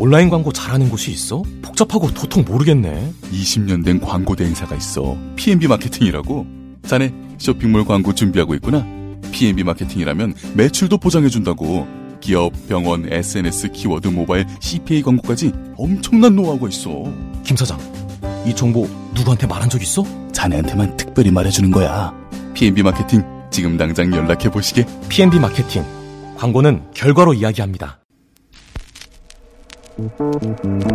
온라인 광고 잘하는 곳이 있어? 복잡하고 도통 모르겠네. 20년 된 광고 대행사가 있어. PNB 마케팅이라고. 자네 쇼핑몰 광고 준비하고 있구나. PNB 마케팅이라면 매출도 보장해준다고. 기업, 병원, SNS, 키워드, 모바일, CPA 광고까지 엄청난 노하우가 있어. 김 사장, 이 정보 누구한테 말한 적 있어? 자네한테만 특별히 말해주는 거야. PNB 마케팅 지금 당장 연락해 보시게. PNB 마케팅. 광고는 결과로 이야기합니다. 안녕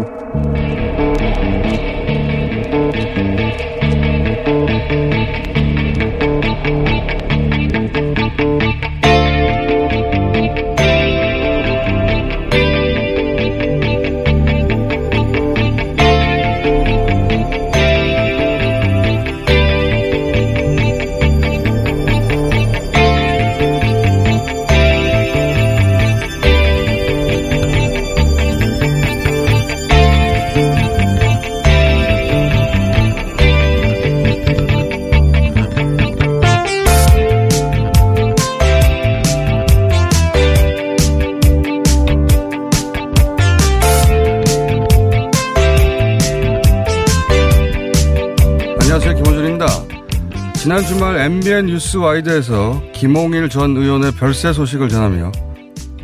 지난 주말 MBN 뉴스 와이드에서 김홍일 전 의원의 별세 소식을 전하며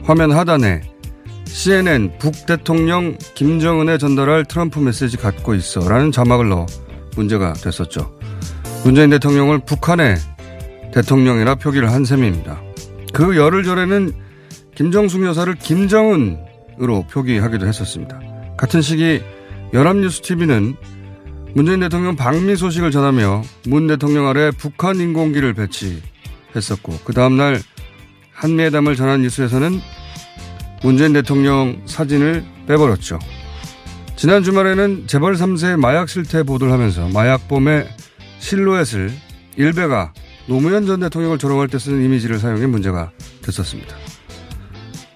화면 하단에 CNN 북 대통령 김정은에 전달할 트럼프 메시지 갖고 있어 라는 자막을 넣어 문제가 됐었죠. 문재인 대통령을 북한의 대통령이라 표기를 한 셈입니다. 그 열흘 전에는 김정숙 여사를 김정은으로 표기하기도 했었습니다. 같은 시기 연합뉴스TV는 문재인 대통령 방미 소식을 전하며 문 대통령 아래 북한 인공기를 배치했었고 그 다음날 한미회담을 전한 뉴스에서는 문재인 대통령 사진을 빼버렸죠. 지난 주말에는 재벌 3세 마약 실태 보도를 하면서 마약범의 실루엣을 일베가 노무현 전 대통령을 조롱할 때 쓰는 이미지를 사용해 문제가 됐었습니다.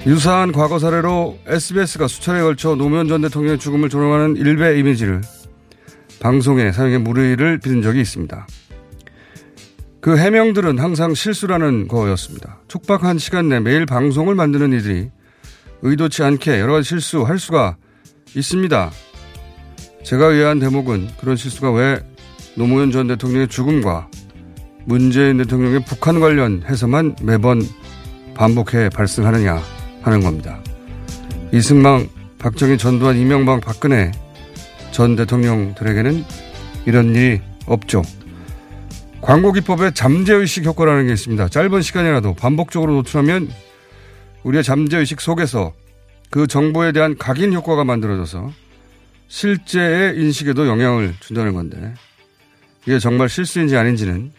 유사한 과거 사례로 SBS가 수차례에 걸쳐 노무현 전 대통령의 죽음을 조롱하는 일베 이미지를 방송에 사용해 물의를 빚은 적이 있습니다. 그 해명들은 항상 실수라는 거였습니다. 촉박한 시간 내 매일 방송을 만드는 이들이 의도치 않게 여러 가지 실수할 수가 있습니다. 제가 의아한 대목은 그런 실수가 왜 노무현 전 대통령의 죽음과 문재인 대통령의 북한 관련해서만 매번 반복해 발생하느냐 하는 겁니다. 이승망, 박정희, 전두환, 이명박, 박근혜 전 대통령들에게는 이런 일이 없죠. 광고 기법에 잠재의식 효과라는 게 있습니다. 짧은 시간이라도 반복적으로 노출하면 우리의 잠재의식 속에서 그 정보에 대한 각인 효과가 만들어져서 실제의 인식에도 영향을 준다는 건데 이게 정말 실수인지 아닌지는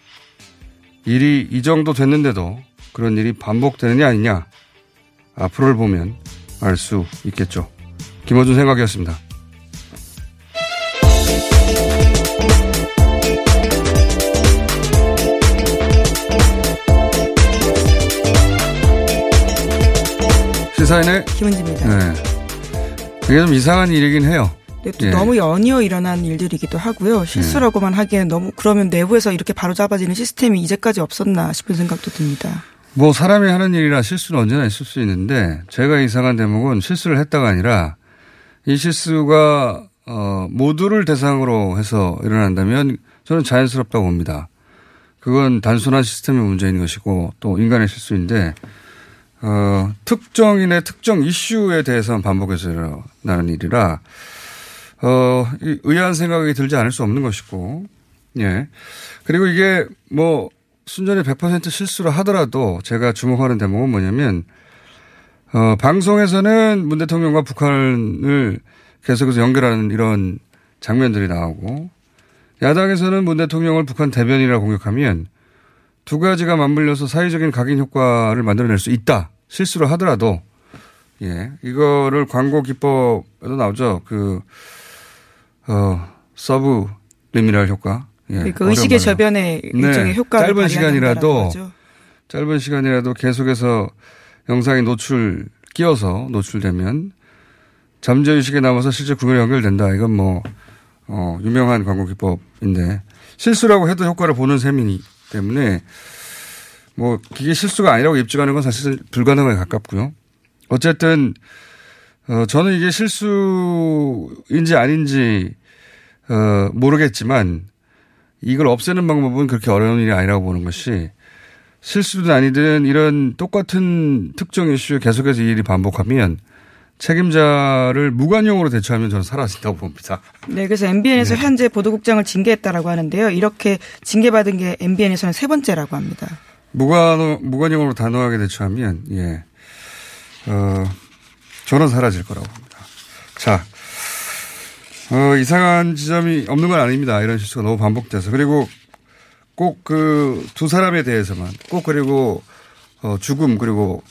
일이 이 정도 됐는데도 그런 일이 반복되느냐 아니냐 앞으로를 보면 알 수 있겠죠. 김호준 생각이었습니다. 시사인의 김은지입니다. 네. 이게 좀 이상한 일이긴 해요. 근데 또 예. 너무 연이어 일어난 일들이기도 하고요. 실수라고만 하기에는 너무 그러면 내부에서 이렇게 바로 잡아지는 시스템이 이제까지 없었나 싶은 생각도 듭니다. 뭐 사람이 하는 일이라 실수는 언제나 있을 수 있는데 제가 이상한 대목은 실수를 했다가 아니라 이 실수가 어 모두를 대상으로 해서 일어난다면 저는 자연스럽다고 봅니다. 그건 단순한 시스템의 문제인 것이고 또 인간의 실수인데 어 특정인의 특정 이슈에 대해서만 반복해서 일어나는 일이라 어 이- 의아한 생각이 들지 않을 수 없는 것이고 예. 그리고 이게 뭐 순전히 100% 실수를 하더라도 제가 주목하는 대목은 뭐냐면 어, 방송에서는 문 대통령과 북한을 계속해서 연결하는 이런 장면들이 나오고 야당에서는 문 대통령을 북한 대변이라 공격하면 두 가지가 맞물려서 사회적인 각인 효과를 만들어낼 수 있다. 실수를 하더라도 예 이거를 광고 기법에도 나오죠. 그 어, subliminal 효과. 예. 그러니까 의식의 저변에 일종의 효과를 짧은 시간이라도. 짧은 시간이라도 계속해서 영상이 노출 끼어서 노출되면 잠재의식에 남아서 실제 구매에 연결된다. 이건 뭐 어, 유명한 광고 기법인데 실수라고 해도 효과를 보는 셈이기 때문에 뭐 기계 실수가 아니라고 입증하는 건 사실 불가능에 가깝고요. 어쨌든 어, 저는 이게 실수인지 아닌지 어, 모르겠지만 이걸 없애는 방법은 그렇게 어려운 일이 아니라고 보는 것이 실수든 아니든 이런 똑같은 특정 이슈에 계속해서 이 일이 반복하면 책임자를 무관용으로 대처하면 저는 사라진다고 봅니다. 네, 그래서 MBN에서 네. 현재 보도국장을 징계했다라고 하는데요. 이렇게 징계받은 게 MBN에서는 세 번째라고 합니다. 무관, 무관용으로 단호하게 대처하면, 예, 어, 저는 사라질 거라고 봅니다. 자, 어, 이상한 지점이 없는 건 아닙니다. 이런 실수가 너무 반복돼서. 그리고 꼭 그 두 사람에 대해서만, 꼭 그리고, 어, 죽음, 그리고,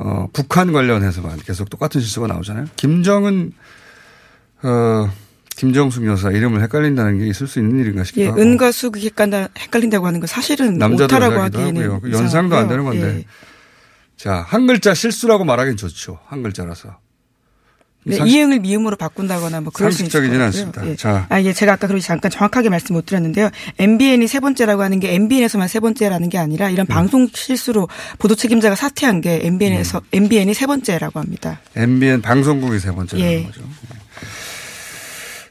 어, 북한 관련해서만 계속 똑같은 실수가 나오잖아요. 김정은, 어, 김정숙 여사 이름을 헷갈린다는 게 있을 수 있는 일인가 싶기도 예, 하고. 은과 수가 헷갈린다, 헷갈린다고 하는 건 사실은 여자기도 하기에는 하고요. 그 연상도 안 되는. 건데. 예. 자, 한 글자 실수라고 말하긴 좋죠. 한 글자라서. 네, 이응을 미음으로 바꾼다거나 뭐 그럴 수 있을 상식적이지는 것 같고요. 않습니다. 예. 자. 아, 예, 제가 아까 그러지 잠깐 정확하게 말씀 못 드렸는데요. MBN이 세 번째라고 하는 게 MBN에서만 세 번째라는 게 아니라 이런 방송 실수로 보도 책임자가 사퇴한 게 MBN에서 MBN이 세 번째라고 합니다. MBN 방송국이 세 번째라는 예. 거죠.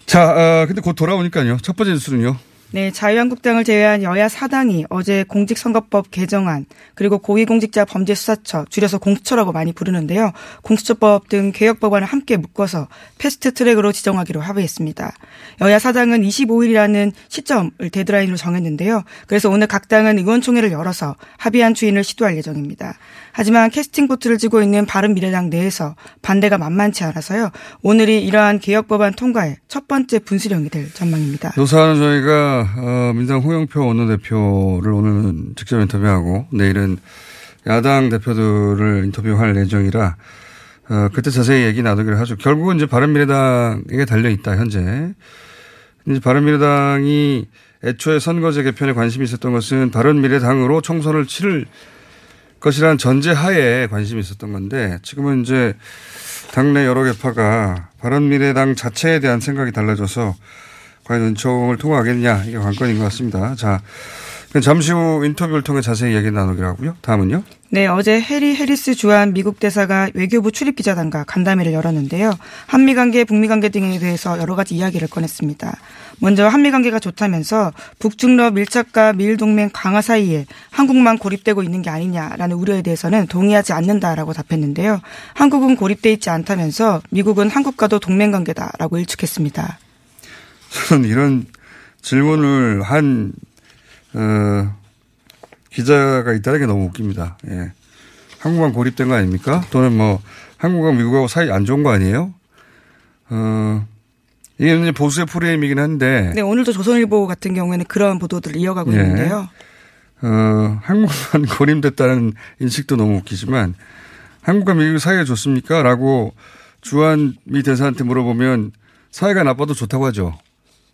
자, 어, 근데 곧 돌아오니까요. 첫 번째 뉴스는요. 네, 자유한국당을 제외한 여야 4당이 어제 공직선거법 개정안 그리고 고위공직자 범죄수사처 줄여서 공수처라고 많이 부르는데요. 공수처법 등 개혁 법안을 함께 묶어서 패스트 트랙으로 지정하기로 합의했습니다. 여야 4당은 25일이라는 시점을 데드라인으로 정했는데요. 그래서 오늘 각 당은 의원총회를 열어서 합의안 추인을 시도할 예정입니다. 하지만 캐스팅 보트를 쥐고 있는 바른미래당 내에서 반대가 만만치 않아서요. 오늘이 이러한 개혁 법안 통과의 첫 번째 분수령이 될 전망입니다. 요사는 저희가 어, 민당 홍영표 원내대표를 오늘은 직접 인터뷰하고 내일은 야당 대표들을 인터뷰할 예정이라 어, 그때 자세히 얘기 나누기로 하죠. 결국은 이제 바른미래당에게 달려 있다 현재. 이제 바른미래당이 애초에 선거제 개편에 관심이 있었던 것은 바른미래당으로 총선을 치를 것이라는 전제하에 관심이 있었던 건데 지금은 이제 당내 여러 개파가 바른미래당 자체에 대한 생각이 달라져서 과연 은총을 통과하겠냐 이게 관건인 것 같습니다. 자, 잠시 후 인터뷰를 통해 자세히 얘기 나누기로 하고요. 다음은요. 네, 어제 해리 해리스 주한 미국 대사가 외교부 출입 기자단과 간담회를 열었는데요. 한미 관계, 북미 관계 등에 대해서 여러 가지 이야기를 꺼냈습니다. 먼저 한미 관계가 좋다면서 북중러 밀착과 미일 동맹 강화 사이에 한국만 고립되고 있는 게 아니냐라는 우려에 대해서는 동의하지 않는다라고 답했는데요. 한국은 고립돼 있지 않다면서 미국은 한국과도 동맹 관계다라고 일축했습니다. 저는 이런 질문을 한, 어, 기자가 있다는 게 너무 웃깁니다. 예. 한국만 고립된 거 아닙니까? 또는 뭐, 한국과 미국하고 사이 안 좋은 거 아니에요? 어, 이게 이제 보수의 프레임이긴 한데. 네, 오늘도 조선일보 같은 경우에는 그런 보도들을 이어가고 예. 있는데요. 어, 한국만 고립됐다는 인식도 너무 웃기지만 한국과 미국 사이가 좋습니까? 라고 주한 미 대사한테 물어보면 사이가 나빠도 좋다고 하죠.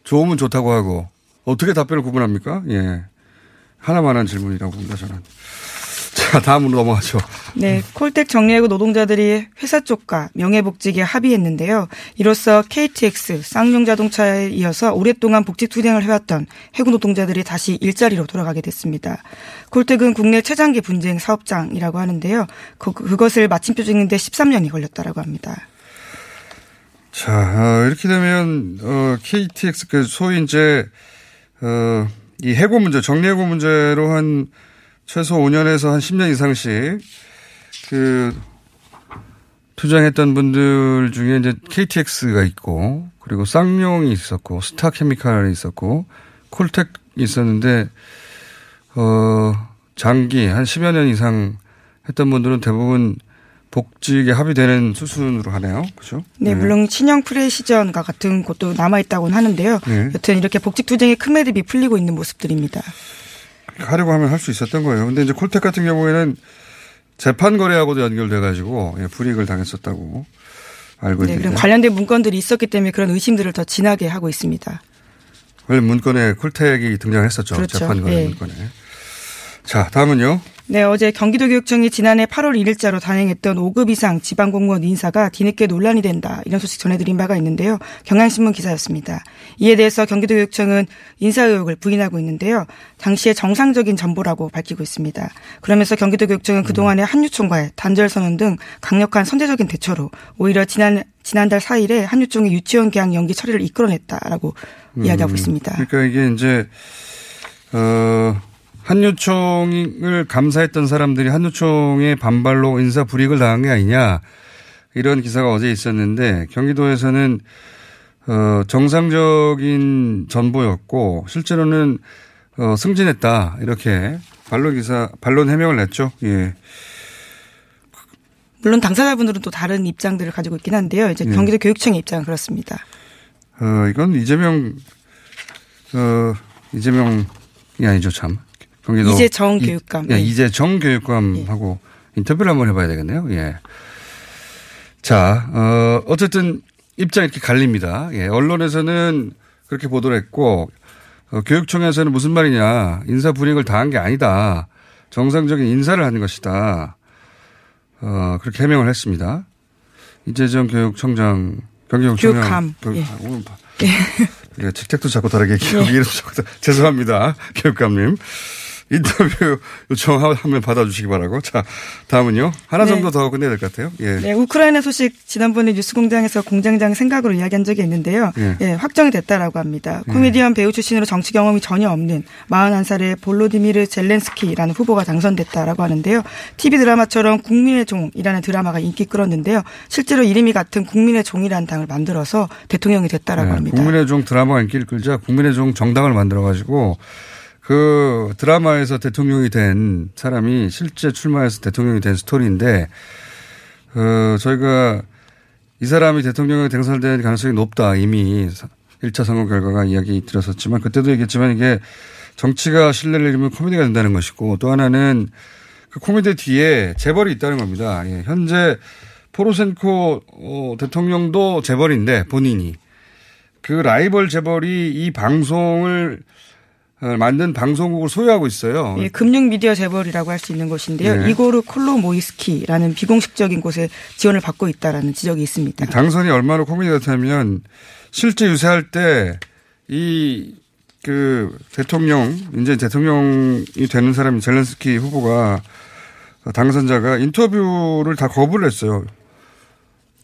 좋으면 좋다고 하고 어떻게 답변을 구분합니까? 예. 하나만한 질문이라고 봅니다, 저는. 자, 다음으로 넘어가죠. 네, 콜텍 정리해고 노동자들이 회사 쪽과 명예복직에 합의했는데요. 이로써 KTX, 쌍용 자동차에 이어서 오랫동안 복직 투쟁을 해왔던 해고 노동자들이 다시 일자리로 돌아가게 됐습니다. 콜텍은 국내 최장기 분쟁 사업장이라고 하는데요. 그, 그것을 마침표 찍는데 13년이 걸렸다라고 합니다. 자, 어, 이렇게 되면, 어, KTX, 그, 소위 이제, 어, 이 해고 문제, 정리해고 문제로 한 최소 5년에서 한 10년 이상씩 그, 투쟁했던 분들 중에 이제 KTX가 있고, 그리고 쌍용이 있었고, 스타케미칼이 있었고, 콜텍이 있었는데, 어, 장기, 한 10여 년 이상 했던 분들은 대부분 복직에 합의되는 수순으로 하네요. 그죠? 네, 물론 신형 프레시전과 같은 곳도 남아있다고는 하는데요. 네. 여튼 이렇게 복직 투쟁의 큰 매듭이 풀리고 있는 모습들입니다. 하려고 하면 할 수 있었던 거예요. 근데 이제 콜텍 같은 경우에는 재판 거래하고도 연결돼 가지고 예, 불이익을 당했었다고 알고 네, 있는데. 그럼 관련된 문건들이 있었기 때문에 그런 의심들을 더 진하게 하고 있습니다. 원래 문건에 쿨택이 등장했었죠. 그렇죠. 재판관의 예. 문건에. 자, 다음은요. 네, 어제 경기도교육청이 지난해 8월 1일자로 단행했던 5급 이상 지방공무원 인사가 뒤늦게 논란이 된다. 이런 소식 전해드린 바가 있는데요. 경향신문 기사였습니다. 이에 대해서 경기도교육청은 인사 의혹을 부인하고 있는데요. 당시에 정상적인 정보라고 밝히고 있습니다. 그러면서 경기도교육청은 그동안의 한유총과의 단절 선언 등 강력한 선제적인 대처로 오히려 지난 지난달 4일에 한유총의 유치원 개학 연기 처리를 이끌어냈다라고 이야기하고 있습니다. 그러니까 이게 이제 어 한유총을 감사했던 사람들이 한유총의 반발로 인사 불이익을 당한 게 아니냐 이런 기사가 어제 있었는데 경기도에서는 어 정상적인 전보였고 실제로는 어 승진했다 이렇게 반론 기사 반론 해명을 냈죠. 예. 물론 당사자분들은 또 다른 입장들을 가지고 있긴 한데요. 이제 예. 경기도 교육청의 입장은 그렇습니다. 어 이건 이재명 어 이재명이 아니죠 참. 경기도 이재정 이- 교육감. 예, 예. 이재정 교육감하고 인터뷰를 한번 해봐야 되겠네요. 예. 자, 어, 어쨌든 입장이 이렇게 갈립니다. 예, 언론에서는 그렇게 보도를 했고, 어, 교육청에서는 무슨 말이냐. 인사 불이익을 당한 게 아니다. 정상적인 인사를 하는 것이다. 어, 그렇게 해명을 했습니다. 이재정 교육청장, 경기교육청장. 교육감. 교육- 예. 아, 봐. 예, 직책도 자꾸 다르게 기억 이름 자꾸 다- 죄송합니다. 교육감님. 인터뷰 요청 한번 받아주시기 바라고. 자, 다음은요. 하나 네. 정도 더 끝내야 될 것 같아요. 예. 네, 우크라이나 소식 지난번에 뉴스공장에서 공장장 생각으로 이야기한 적이 있는데요. 예. 예, 확정이 됐다라고 합니다. 코미디언 배우 출신으로 정치 경험이 전혀 없는 41살의 볼로디미르 젤렌스키라는 후보가 당선됐다라고 하는데요. TV 드라마처럼 국민의 종이라는 드라마가 인기 끌었는데요. 실제로 이름이 같은 국민의 종이라는 당을 만들어서 대통령이 됐다라고 네, 합니다. 국민의 종 드라마가 인기를 끌자 국민의 종 정당을 만들어가지고 그 드라마에서 대통령이 된 사람이 실제 출마해서 대통령이 된 스토리인데 어, 저희가 이 사람이 대통령에 당선될 가능성이 높다 이미 1차 선거 결과가 이야기 드렸었지만 그때도 얘기했지만 이게 정치가 신뢰를 잃으면 코미디가 된다는 것이고 또 하나는 그 코미디 뒤에 재벌이 있다는 겁니다. 예, 현재 포로센코 어, 대통령도 재벌인데 본인이 그 라이벌 재벌이 이 방송을 어, 만든 방송국을 소유하고 있어요. 예, 금융 미디어 재벌이라고 할 수 있는 곳인데요. 네. 이고르 콜로모이스키라는 비공식적인 곳에 지원을 받고 있다라는 지적이 있습니다. 당선이 얼마나 코미디 같냐면 실제 유세할 때 이 그 대통령 이제 대통령이 되는 사람이 젤렌스키 후보가 당선자가 인터뷰를 다 거부를 했어요.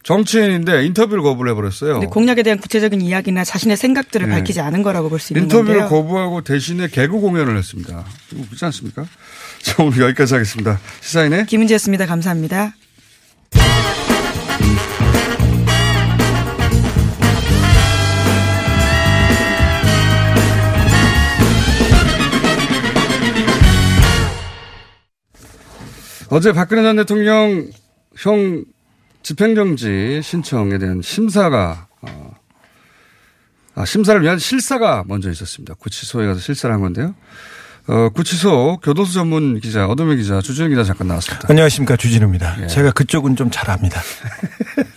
정치인인데 인터뷰를 거부를 해버렸어요. 공약에 대한 구체적인 이야기나 자신의 생각들을 네. 밝히지 않은 거라고 볼 수 있는 인터뷰를 건데요. 거부하고 대신에 개그 공연을 했습니다. 이거 그렇지 않습니까? 자, 오늘 여기까지 하겠습니다. 시사인의 김은지였습니다. 감사합니다. 어제 박근혜 전 대통령 형 집행정지 신청에 대한 심사가 어, 아, 심사를 위한 실사가 먼저 있었습니다. 구치소에 가서 실사를 한 건데요. 어, 구치소 교도소 전문 기자 어dom의 기자 주준영 기자 잠깐 나왔습니다. 안녕하십니까 주진우입니다. 예. 제가 그쪽은 좀 잘합니다.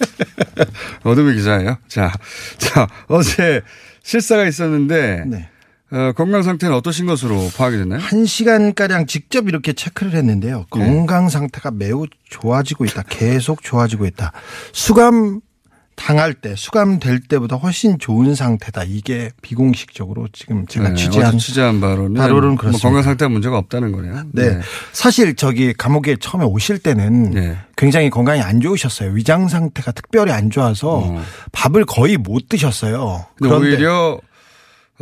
어둠의 기자예요. 자, 자 어제 실사가 있었는데 네. 어, 건강 상태는 어떠신 것으로 파악이 됐나요? 한 시간 가량 직접 이렇게 체크를 했는데요. 건강 상태가 매우 좋아지고 있다. 계속 좋아지고 있다. 수감 당할 때, 수감 될 때보다 훨씬 좋은 상태다. 이게 비공식적으로 지금 제가 네, 취재한 취재한 바로는, 바로는 뭐 그렇습니다. 건강 상태가 문제가 없다는 거네요. 네. 사실 저기 감옥에 처음에 오실 때는 네. 굉장히 건강이 안 좋으셨어요. 위장 상태가 특별히 안 좋아서 어. 밥을 거의 못 드셨어요. 근데 오히려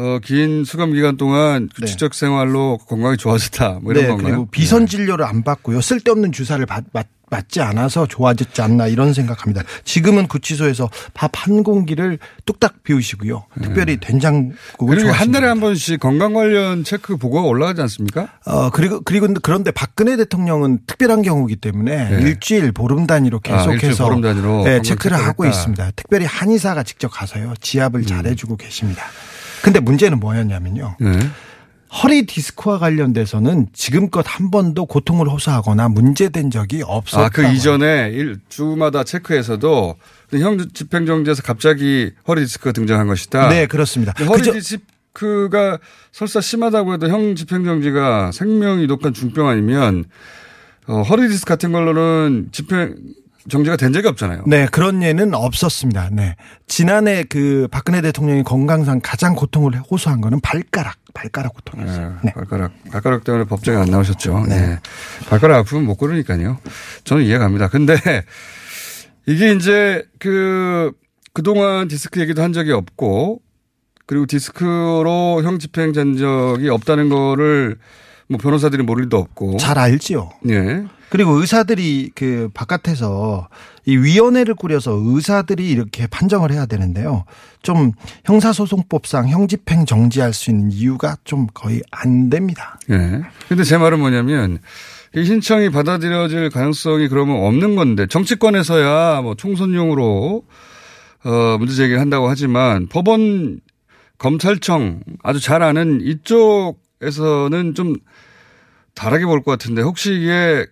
어, 긴 수감 기간 동안 네. 지적 생활로 건강이 좋아졌다. 뭐 이런 네, 건가요? 그리고 비선 진료를 안 받고요. 쓸데없는 주사를 받, 맞, 맞지 않아서 좋아졌지 않나 이런 생각합니다. 지금은 구치소에서 밥 한 공기를 뚝딱 비우시고요. 특별히 된장국을 네. 그리고 한. 달에 한 번씩 건강 관련 체크 보고가 올라가지 않습니까? 어 그리고 그리고 그런데 박근혜 대통령은 특별한 경우이기 때문에 네. 일주일 보름 단위로 아, 계속해서 보름 단위로 네, 체크를 하고. 있습니다. 특별히 한의사가 직접 가서요 지압을 음. 잘해주고 계십니다. 근데 문제는 뭐였냐면요. 네. 허리 디스크와 관련돼서는 지금껏 한 번도 고통을 호소하거나 문제된 적이 없었다. 아, 그 이전에 일, 주마다 체크에서도 형 집행정지에서 갑자기 허리 디스크가 등장한 것이다. 네, 그렇습니다. 허리 그저- 디스, 디스크가 설사 심하다고 해도 형 집행정지가 생명이 위독한 중병 아니면 어, 허리 디스크 같은 걸로는 집행 정지가 된 적이 없잖아요. 네, 그런 예는 없었습니다. 네. 지난해 그 박근혜 대통령이 건강상 가장 고통을 호소한 거는 발가락, 발가락 고통이었어요. 네, 발가락, 발가락 때문에 법정에 안 나오셨죠. 네. 발가락 아프면 못 걸으니까요. 저는 이해갑니다. 근데 이게 이제 그, 그동안 디스크 얘기도 한 적이 없고 그리고 디스크로 형 집행 잔 적이 없다는 거를 뭐 변호사들이 모를 리도 없고. 잘 알지요. 예. 그리고 의사들이 그 바깥에서 이 위원회를 꾸려서 의사들이 이렇게 판정을 해야 되는데요. 좀 형사소송법상 형집행 정지할 수 있는 이유가 좀 거의 안 됩니다. 예. 근데 제 말은 뭐냐면 이 신청이 받아들여질 가능성이 그러면 없는 건데 정치권에서야 뭐 총선용으로 어 문제 제기를 한다고 하지만 법원 검찰청 아주 잘 아는 이쪽에서는 좀 다르게 볼 것 같은데 혹시 이게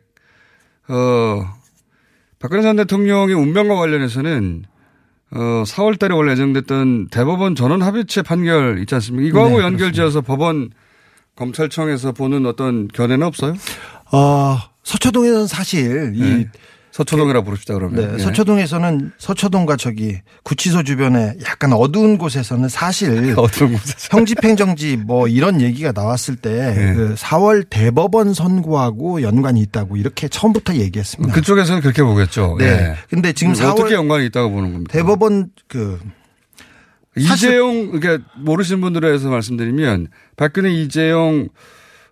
어 박근혜 전 대통령의 운명과 관련해서는 어 4월 달에 원래 예정됐던 대법원 전원 합의체 판결 있지 않습니까? 이거하고 네, 연결지어서 법원 검찰청에서 보는 어떤 견해는 없어요? 어, 서초동에서는 사실 이 네. 서초동이라 부릅시다 그러면. 네, 예. 서초동에서는 서초동과 저기 구치소 주변에 약간 어두운 곳에서는 사실 곳에서. 형집행정지 뭐 이런 얘기가 나왔을 때 네. 그 4월 대법원 선고하고 연관이 있다고 이렇게 처음부터 얘기했습니다. 그쪽에서는 그렇게 보겠죠. 네. 예. 근데 지금 어떻게 4월 연관이 있다고 보는 겁니까? 대법원 그 이재용 그러니까 모르시는 분들에 대해서 말씀드리면 박근혜 이재용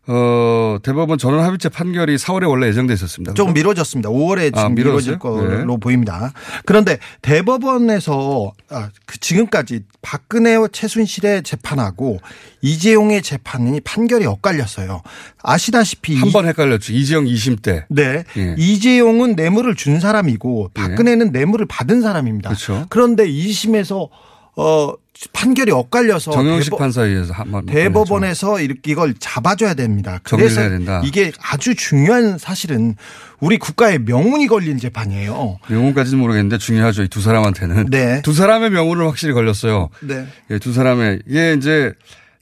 어 대법원 전원 합의체 판결이 4월에 원래 예정돼 있었습니다. 좀 그죠? 미뤄졌습니다. 5월에 지금 아, 미뤄질? 걸로 네. 보입니다. 그런데 대법원에서 아, 그 지금까지 박근혜와 최순실의 재판하고 이재용의 재판이 판결이 엇갈렸어요. 아시다시피 한 이- 번 헷갈렸죠. 이재용 2심 때. 네. 예. 이재용은 뇌물을 준 사람이고 박근혜는 뇌물을 받은 사람입니다. 그렇죠. 그런데 2심에서 어 판결이 엇갈려서 정영식 대법- 판사에 의해서 한번 대법원에서 이렇게 이걸 잡아줘야 됩니다. 그래서. 이게 아주 중요한 사실은 우리 국가의 명운이 걸린 재판이에요. 명운까지는 모르겠는데 중요하죠. 이 두 사람한테는. 네. 두 사람의 명운을 확실히 걸렸어요. 네. 예, 두 사람의 이게 이제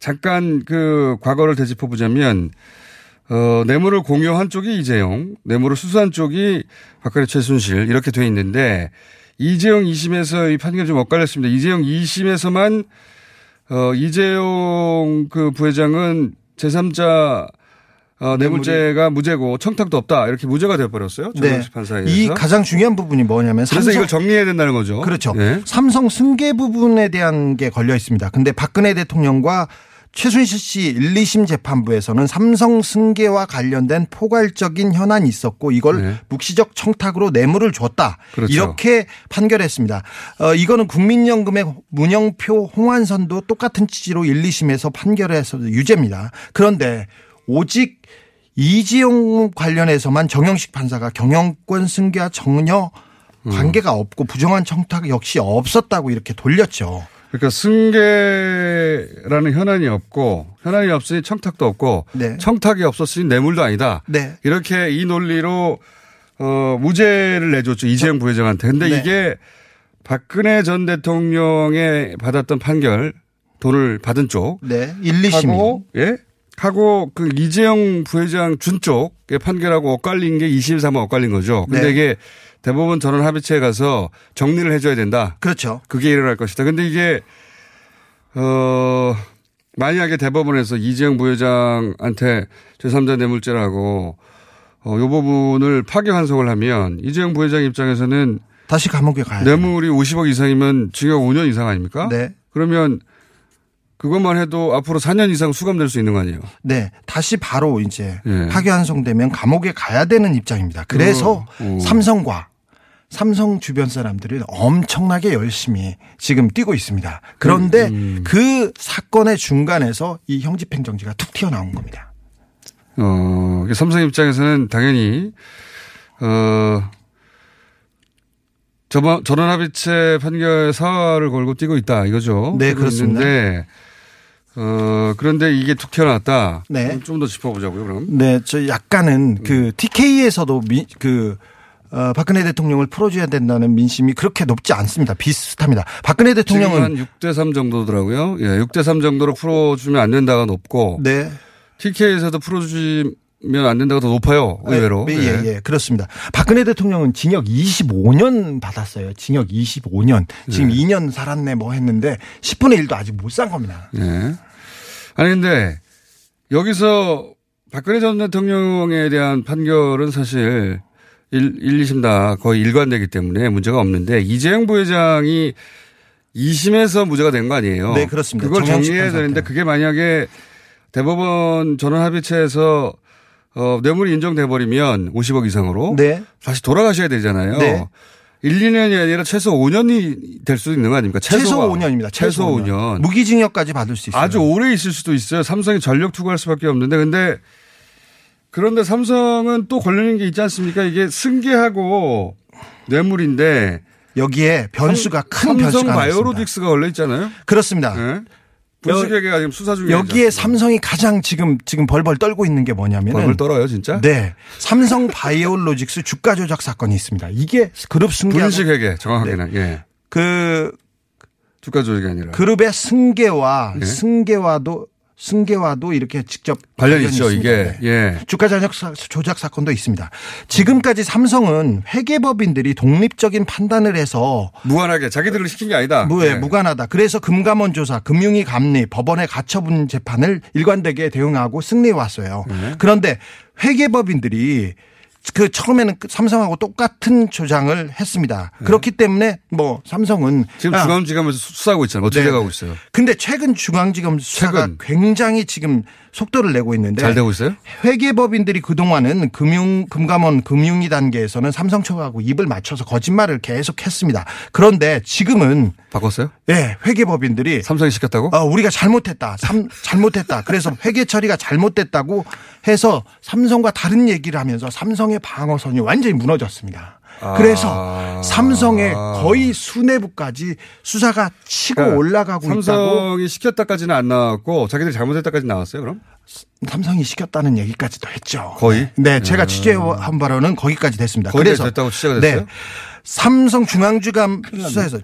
잠깐 그 과거를 되짚어 보자면 어, 뇌물을 공유한 쪽이 이재용, 뇌물을 수수한 쪽이 박근혜 최순실 이렇게 돼 있는데 이재용 2심에서 이 판결이 좀 엇갈렸습니다. 이재용 2심에서만 어, 이재용 그 부회장은 제3자 어, 뇌물죄가 무죄고 청탁도 없다 이렇게 무죄가 되어버렸어요. 네. 정영식 판사에 의해서. 이 가장 중요한 부분이 뭐냐면 그래서 삼성 이걸 정리해야 된다는 거죠. 그렇죠. 예. 삼성 승계 부분에 대한 게 걸려 있습니다. 근데 박근혜 대통령과 최순실 씨 1, 2심 재판부에서는 삼성 승계와 관련된 포괄적인 현안이 있었고 이걸 네. 묵시적 청탁으로 뇌물을 줬다. 그렇죠. 이렇게 판결했습니다. 어, 이거는 국민연금의 문영표 홍완선도 똑같은 취지로 1, 2심에서 판결해서 유죄입니다. 그런데 오직 이지용 관련해서만 정영식 판사가 경영권 승계와 전혀 관계가 없고 부정한 청탁 역시 없었다고 이렇게 돌렸죠. 그러니까 승계라는 현안이 없고 현안이 없으니 청탁도 없고 네. 청탁이 없었으니 뇌물도 아니다. 네. 이렇게 이 논리로 어 무죄를 내줬죠 이재용 부회장한테. 근데 네. 이게 박근혜 전 대통령에 받았던 판결 돈을 받은 쪽 네. 1, 2심이. 하고 예 하고 그 이재용 부회장 준 쪽의 판결하고 엇갈린 게 2심 3은 엇갈린 거죠. 근데 네. 이게 대법원 전원 합의체에 가서 정리를 해줘야 된다. 그렇죠. 그게 일어날 것이다. 근데 이게, 어, 만약에 대법원에서 이재용 부회장한테 제3자 뇌물죄라고, 어, 요 부분을 파기 환송을 하면 이재용 부회장 입장에서는 다시 감옥에 가야. 뇌물이 50억 이상이면 징역 5년 이상 아닙니까? 네. 그러면 그것만 해도 앞으로 4년 이상 수감될 수 있는 거 아니에요? 네. 다시 바로 이제 예. 파기환송되면 감옥에 가야 되는 입장입니다. 그래서 어. 삼성과 삼성 주변 사람들은 엄청나게 열심히 지금 뛰고 있습니다. 그런데 음. 그 사건의 중간에서 이 형집행정지가 툭 튀어나온 겁니다. 어, 삼성 입장에서는 당연히, 어, 저번, 전원 합의체 판결 사활을 걸고 뛰고 있다 이거죠. 네, 그렇습니다. 있는데, 어, 그런데 이게 툭 튀어나왔다. 네. 좀 더 짚어보자고요, 그럼. 네, 저 약간은 그 TK에서도 미, 그, 어, 박근혜 대통령을 풀어줘야 된다는 민심이 그렇게 높지 않습니다. 비슷합니다. 박근혜 대통령은 한 6대 3 정도더라고요. 예, 6대 3 정도로 풀어주면 안 된다가 높고. 네. TK에서도 풀어주면 안 된다가 더 높아요. 의외로. 예, 예, 예, 그렇습니다. 박근혜 대통령은 징역 25년 받았어요. 징역 25년. 지금 네. 2년 살았네 뭐 했는데 10분의 1도 아직 못 산 겁니다. 예. 아니, 근데 여기서 박근혜 전 대통령에 대한 판결은 사실 1, 1, 2심 다 거의 일관되기 때문에 문제가 없는데 이재용 부회장이 2심에서 무죄가 된 거 아니에요? 네, 그렇습니다. 그걸 정리해야 되는데. 그게 만약에 대법원 전원 합의체에서 어, 뇌물이 인정돼 버리면 50억 이상으로 네. 다시 돌아가셔야 되잖아요. 네. 1, 2년이 아니라 최소 5년이 될 수도 있는 거 아닙니까? 최소 최소가. 5년입니다. 최소 5년. 무기징역까지 받을 수 있어요. 아주 오래 있을 수도 있어요. 삼성이 전력 투구할 수밖에 없는데 근데 그런데 삼성은 또 걸리는 게 있지 않습니까? 이게 승계하고 뇌물인데 여기에 변수가 큰 삼성 변수가 있습니다. 바이오로직스가 걸려 있잖아요. 그렇습니다. 네. 분식회계가 지금 수사 중이에요. 여기에 삼성이 가장 지금 지금 벌벌 떨고 있는 게 뭐냐면은 벌벌 떨어요, 진짜? 네. 삼성 바이오로직스 주가 조작 사건이 있습니다. 이게 그룹 승계하고 분식회계 정확하게는 네. 예. 그 주가 조작이 아니라 그룹의 승계와 네. 승계와도 승계와도 이렇게 직접 관련이 있죠, 있습니다. 이게. 네. 예. 주가 사- 조작 사건도 있습니다. 지금까지 삼성은 회계법인들이 독립적인 판단을 해서 무관하게 자기들을 시킨 게 아니다. 무에 예. 무관하다. 그래서 금감원 조사, 금융위 감리, 법원의 가처분 재판을 일관되게 대응하고 승리해 왔어요. 네. 그런데 회계법인들이 그 처음에는 그 삼성하고 똑같은 조장을 했습니다. 그렇기 때문에 뭐 삼성은 네. 지금 아, 중앙지검에서 수사하고 있잖아요. 어떻게 네. 돼가고 있어요? 근데 최근 중앙지검 수사가 최근. 굉장히 지금 속도를 내고 있는데 잘 되고 있어요? 회계법인들이 그동안은 금융 금감원 금융위 단계에서는 삼성 측하고 입을 맞춰서 거짓말을 계속 했습니다. 그런데 지금은 바꿨어요? 예, 회계법인들이 삼성이 시켰다고? 어, 우리가 잘못했다. 삼, 잘못했다. 그래서 회계 처리가 잘못됐다고 해서 삼성과 다른 얘기를 하면서 삼성의 방어선이 완전히 무너졌습니다. 아. 그래서 삼성의 거의 수뇌부까지 수사가 치고 그러니까 올라가고 있다고 삼성이 시켰다까지는 안 나왔고 자기들이 잘못했다까지 나왔어요. 그럼? 삼성이 시켰다는 얘기까지도 했죠. 거의? 네, 제가 취재한 바로는 거기까지 됐습니다. 거기까지 됐다고 취재가 됐어요? 네, 삼성 중앙지검 수사에서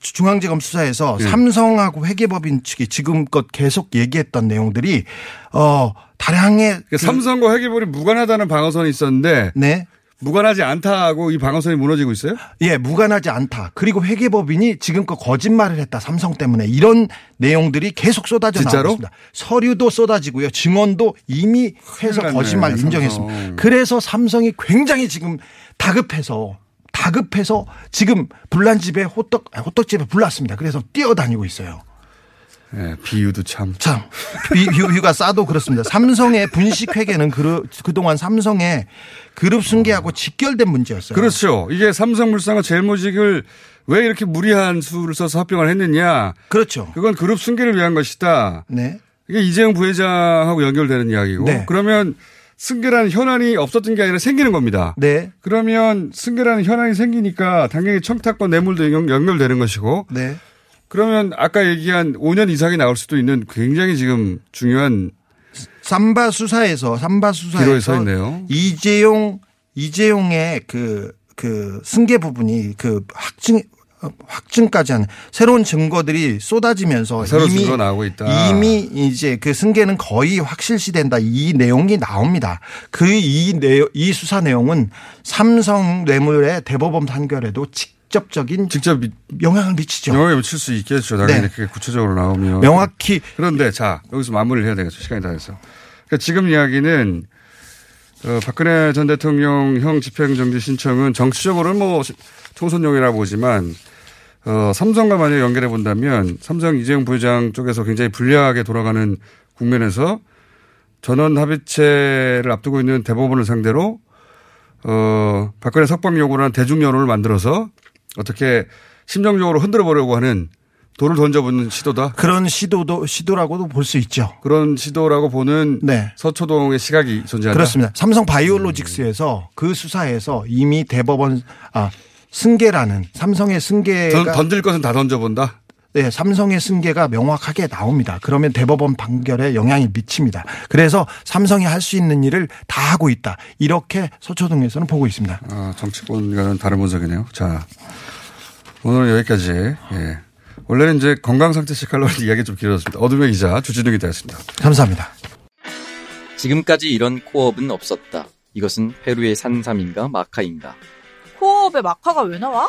중앙지검 수사에서 예. 삼성하고 회계법인 측이 지금껏 계속 얘기했던 내용들이 어 다량의 그러니까 삼성과 회계벌이 무관하다는 방어선이 있었는데 네. 무관하지 않다고 이 방어선이 무너지고 있어요? 예, 무관하지 않다. 그리고 회계법인이 지금껏 거짓말을 했다. 삼성 때문에 이런 내용들이 계속 쏟아져 나오고? 있습니다. 서류도 쏟아지고요. 증언도 이미 났네, 거짓말 삼성. 인정했습니다. 그래서 삼성이 굉장히 지금 다급해서 다급해서 지금 불난 집에 호떡 아니, 호떡 집에 불났습니다. 그래서 뛰어다니고 있어요. 네, 비유도 참. 참 비 유가 싸도 그렇습니다. 삼성의 분식 회계는 그, 그동안 삼성의 그룹 승계하고 직결된 문제였어요. 그렇죠. 이게 삼성물산과 제일모직을 왜 이렇게 무리한 수를 써서 합병을 했느냐. 그렇죠. 그건 그룹 승계를 위한 것이다. 네. 이게 이재용 부회장하고 연결되는 이야기고. 네. 그러면 승계라는 현안이 없었던 게 아니라 생기는 겁니다. 네. 그러면 승계라는 현안이 생기니까 당연히 청탁과 뇌물도 연- 연결되는 것이고 네. 그러면 아까 얘기한 5년 이상이 나올 수도 있는 굉장히 지금 중요한 삼바 수사에서 삼바 수사에서 있네요. 이재용 이재용의 그그 승계 부분이 그 확증 확증까지 하는 새로운 증거들이 쏟아지면서 새로운 이미 증거가 나오고 있다. 이미 이제 그 승계는 거의 확실시된다 이 내용이 나옵니다. 그이 내용 이 수사 내용은 삼성 뇌물의 대법원 판결에도 직 접적인 직접 미- 영향을 미치죠. 영향을 미칠 수 있겠죠. 당연히 네. 그게 구체적으로 나오면. 명확히 그런데 자 여기서 마무리를 해야 되겠죠. 시간이 다 돼서. 그러니까 지금 이야기는 어, 박근혜 전 대통령 형 집행정지 신청은 정치적으로는 뭐 시- 총선용이라 보지만 어, 삼성과 만약 연결해 본다면 삼성 이재용 부회장 쪽에서 굉장히 불리하게 돌아가는 국면에서 전원 합의체를 앞두고 있는 대법원을 상대로 어, 박근혜 석방 요구를 한 대중 여론을 만들어서 어떻게 심정적으로 흔들어 보려고 하는 돌을 던져보는 시도다. 그런 시도도 시도라고도 볼 수 있죠. 그런 시도라고 보는 네. 서초동의 시각이 존재한다. 그렇습니다. 삼성 바이오로직스에서 그 수사에서 이미 대법원 아 승계라는 삼성의 승계가 던, 던질 것은 다 던져본다. 네, 삼성의 승계가 명확하게 나옵니다. 그러면 대법원 판결에 영향이 미칩니다. 그래서 삼성이 할 수 있는 일을 다 하고 있다. 이렇게 서초동에서는 보고 있습니다. 아, 정치권과는 다른 분석이네요. 자, 오늘은 여기까지. 예. 원래는 이제 건강 상태 시칼로 이야기 좀 길어졌습니다. 어둠의 기자 주진우 기자였습니다. 감사합니다. 지금까지 이런 코업은 없었다. 이것은 페루의 산삼인가 마카인가. 코어업에 마카가 왜 나와?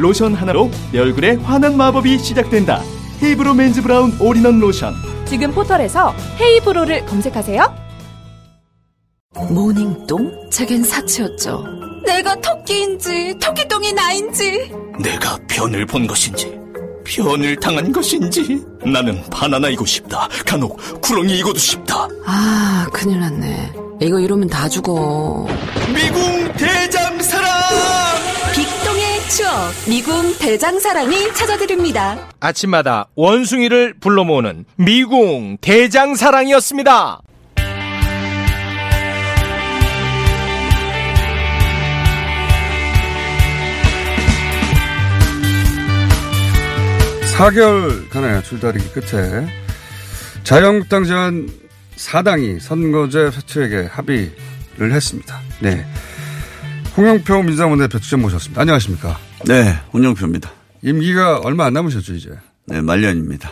로션 하나로 내 얼굴에 환한 마법이 시작된다. 헤이브로 맨즈 브라운 올인원 로션. 지금 포털에서 헤이브로를 검색하세요. 모닝똥? 제겐 사치였죠. 내가 토끼인지 토끼똥이 나인지. 내가 변을 본 것인지 변을 당한 것인지 나는 바나나이고 싶다. 간혹 구렁이이고도 싶다. 아 큰일 났네. 이거 이러면 다 죽어. 미궁 대장사랑 추억. 미궁 대장사랑이 찾아드립니다. 아침마다 원숭이를 불러 모으는 미궁 대장사랑이었습니다. 사개월간의 줄다리기 끝에. 자유한국당 제안 4당이 선거제 회초에게 합의를 했습니다. 네. 홍영표 민주당 원내대표 직접 모셨습니다. 안녕하십니까? 네, 홍영표입니다. 임기가 얼마 안 남으셨죠, 이제? 네, 말년입니다.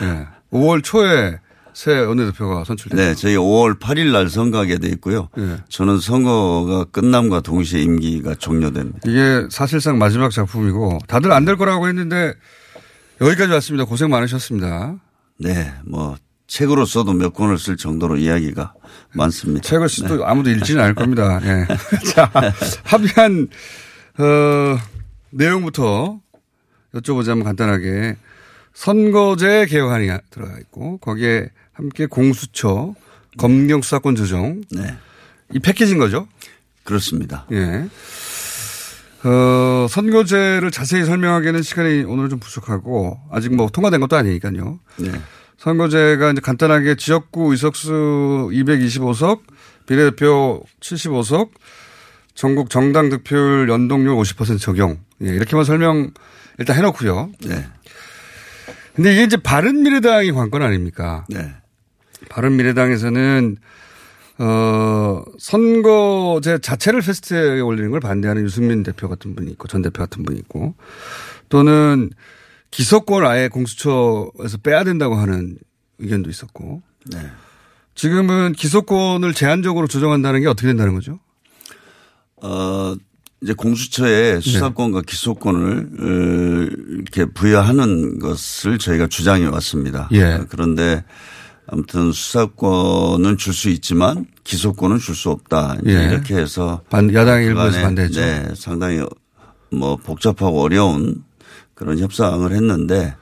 네. 5월 초에 새 원내대표가 선출됐죠. 네, 저희 5월 8일 날 선거하게 돼 있고요. 네. 저는 선거가 끝남과 동시에 임기가 종료됩니다. 이게 사실상 마지막 작품이고 다들 안 될 거라고 했는데 여기까지 왔습니다. 고생 많으셨습니다. 네, 뭐 책으로 써도 몇 권을 쓸 정도로 이야기가 많습니다. 책을 써도 네. 아무도 읽지는 않을 겁니다. 네. 자, 합의한 어, 내용부터 여쭤보자면 간단하게 선거제 개혁안이 들어가 있고 거기에 함께 공수처, 검경 수사권 조정, 네. 이 패키지인 거죠? 그렇습니다. 예. 어, 선거제를 자세히 설명하기에는 시간이 오늘 좀 부족하고 아직 뭐 통과된 것도 아니니까요. 네. 선거제가 이제 간단하게 지역구 의석수 225석, 비례대표 75석, 전국 정당 득표율 연동률 50% 적용. 예, 이렇게만 설명 일단 해놓고요. 네. 근데 이게 이제 바른미래당이 관건 아닙니까? 네. 바른미래당에서는 어, 선거제 자체를 페스트에 올리는 걸 반대하는 유승민 대표 같은 분이 있고 전 대표 같은 분이 있고 또는 기소권을 아예 공수처에서 빼야 된다고 하는 의견도 있었고. 네. 지금은 기소권을 제한적으로 조정한다는 게 어떻게 된다는 거죠? 어, 이제 공수처에 수사권과 네. 기소권을 이렇게 부여하는 것을 저희가 주장해 왔습니다. 예. 그런데 아무튼 수사권은 줄 수 있지만 기소권은 줄 수 없다. 예. 이렇게 해서 반, 야당 일부에서 반대했죠. 네, 상당히 뭐 복잡하고 어려운 그런 협상을 했는데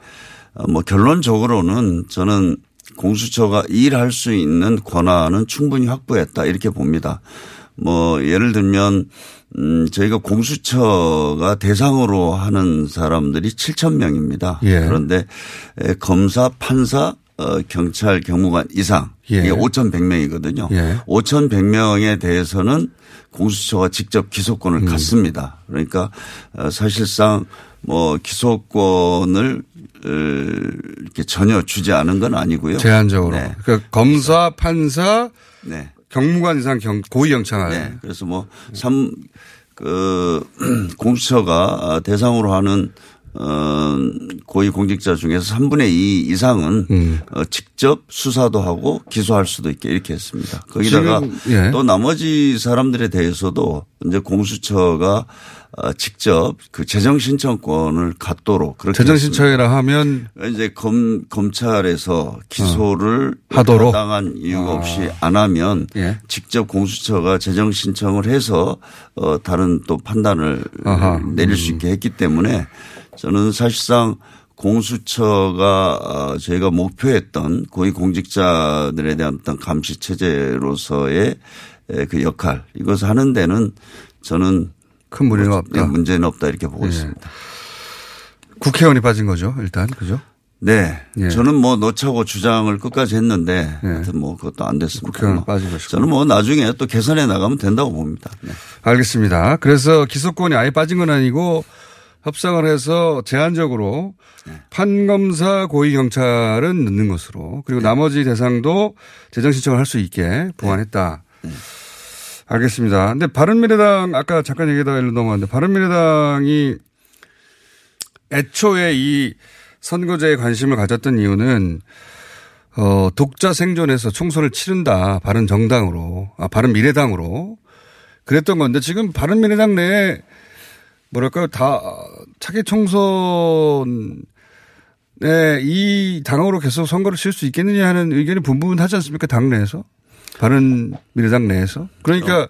뭐 결론적으로는 저는 공수처가 일할 수 있는 권한은 충분히 확보했다 이렇게 봅니다. 뭐 예를 들면 음 저희가 공수처가 대상으로 하는 사람들이 7천 명입니다. 예. 그런데 검사, 판사, 어, 경찰 경무관 이상 예. 이게 5,100명이거든요. 예. 5,100명에 대해서는 공수처가 직접 기소권을 음. 갖습니다. 그러니까 어, 사실상 뭐 기소권을 어, 이렇게 전혀 주지 않은 건 아니고요. 제한적으로. 네. 그러니까 검사, 판사, 네. 경무관 이상 경, 고위 경찰. 네. 그래서 뭐, 삼, 그, 공수처가 대상으로 하는, 어, 고위 공직자 중에서 3분의 2 이상은 음. 어, 직접 수사도 하고 기소할 수도 있게 이렇게 했습니다. 거기다가 예. 또 나머지 사람들에 대해서도 이제 공수처가 어, 직접 그 재정 신청권을 갖도록 그렇게 재정. 신청이라 하면 이제 검 검찰에서 기소를 하도록? 당한 이유가 아. 없이 안 하면 예. 직접 공수처가 재정 신청을 해서 어 다른 또 판단을 아하. 내릴 수 있게 했기 때문에 저는 사실상 공수처가 어, 저희가 목표했던 고위 공직자들에 대한 어떤 감시 체제로서의 에, 그 역할 이것을 하는 데는 저는 큰 무리가 뭐, 없다. 네, 문제는 없다 이렇게 보고 예. 있습니다. 국회의원이 빠진 거죠, 일단. 그죠? 네. 예. 저는 뭐 놓자고 주장을 끝까지 했는데 하여튼 뭐 그것도 안 됐습니다. 국회의원 뭐 빠진 것이고. 저는 뭐 나중에 또 개선해 나가면 된다고 봅니다. 네. 알겠습니다. 그래서 기소권이 아예 빠진 건 아니고 협상을 해서 제한적으로 네. 판검사 고위 경찰은 넣는 것으로 그리고 네. 나머지 대상도 재정 신청을 할 수 있게 보완했다. 네. 알겠습니다. 근데 바른미래당 아까 잠깐 얘기하다가 일로 넘어갔는데 바른미래당이 애초에 이 선거제에 관심을 가졌던 이유는 어, 독자 생존에서 총선을 치른다. 바른 정당으로, 아, 바른 미래당으로. 그랬던 건데 지금 바른 미래당 내에 뭐랄까요. 다 차기 총선에 이 당으로 계속 선거를 칠 수 있겠느냐 하는 의견이 분분하지 않습니까? 당 내에서. 바른 미래당 내에서. 그러니까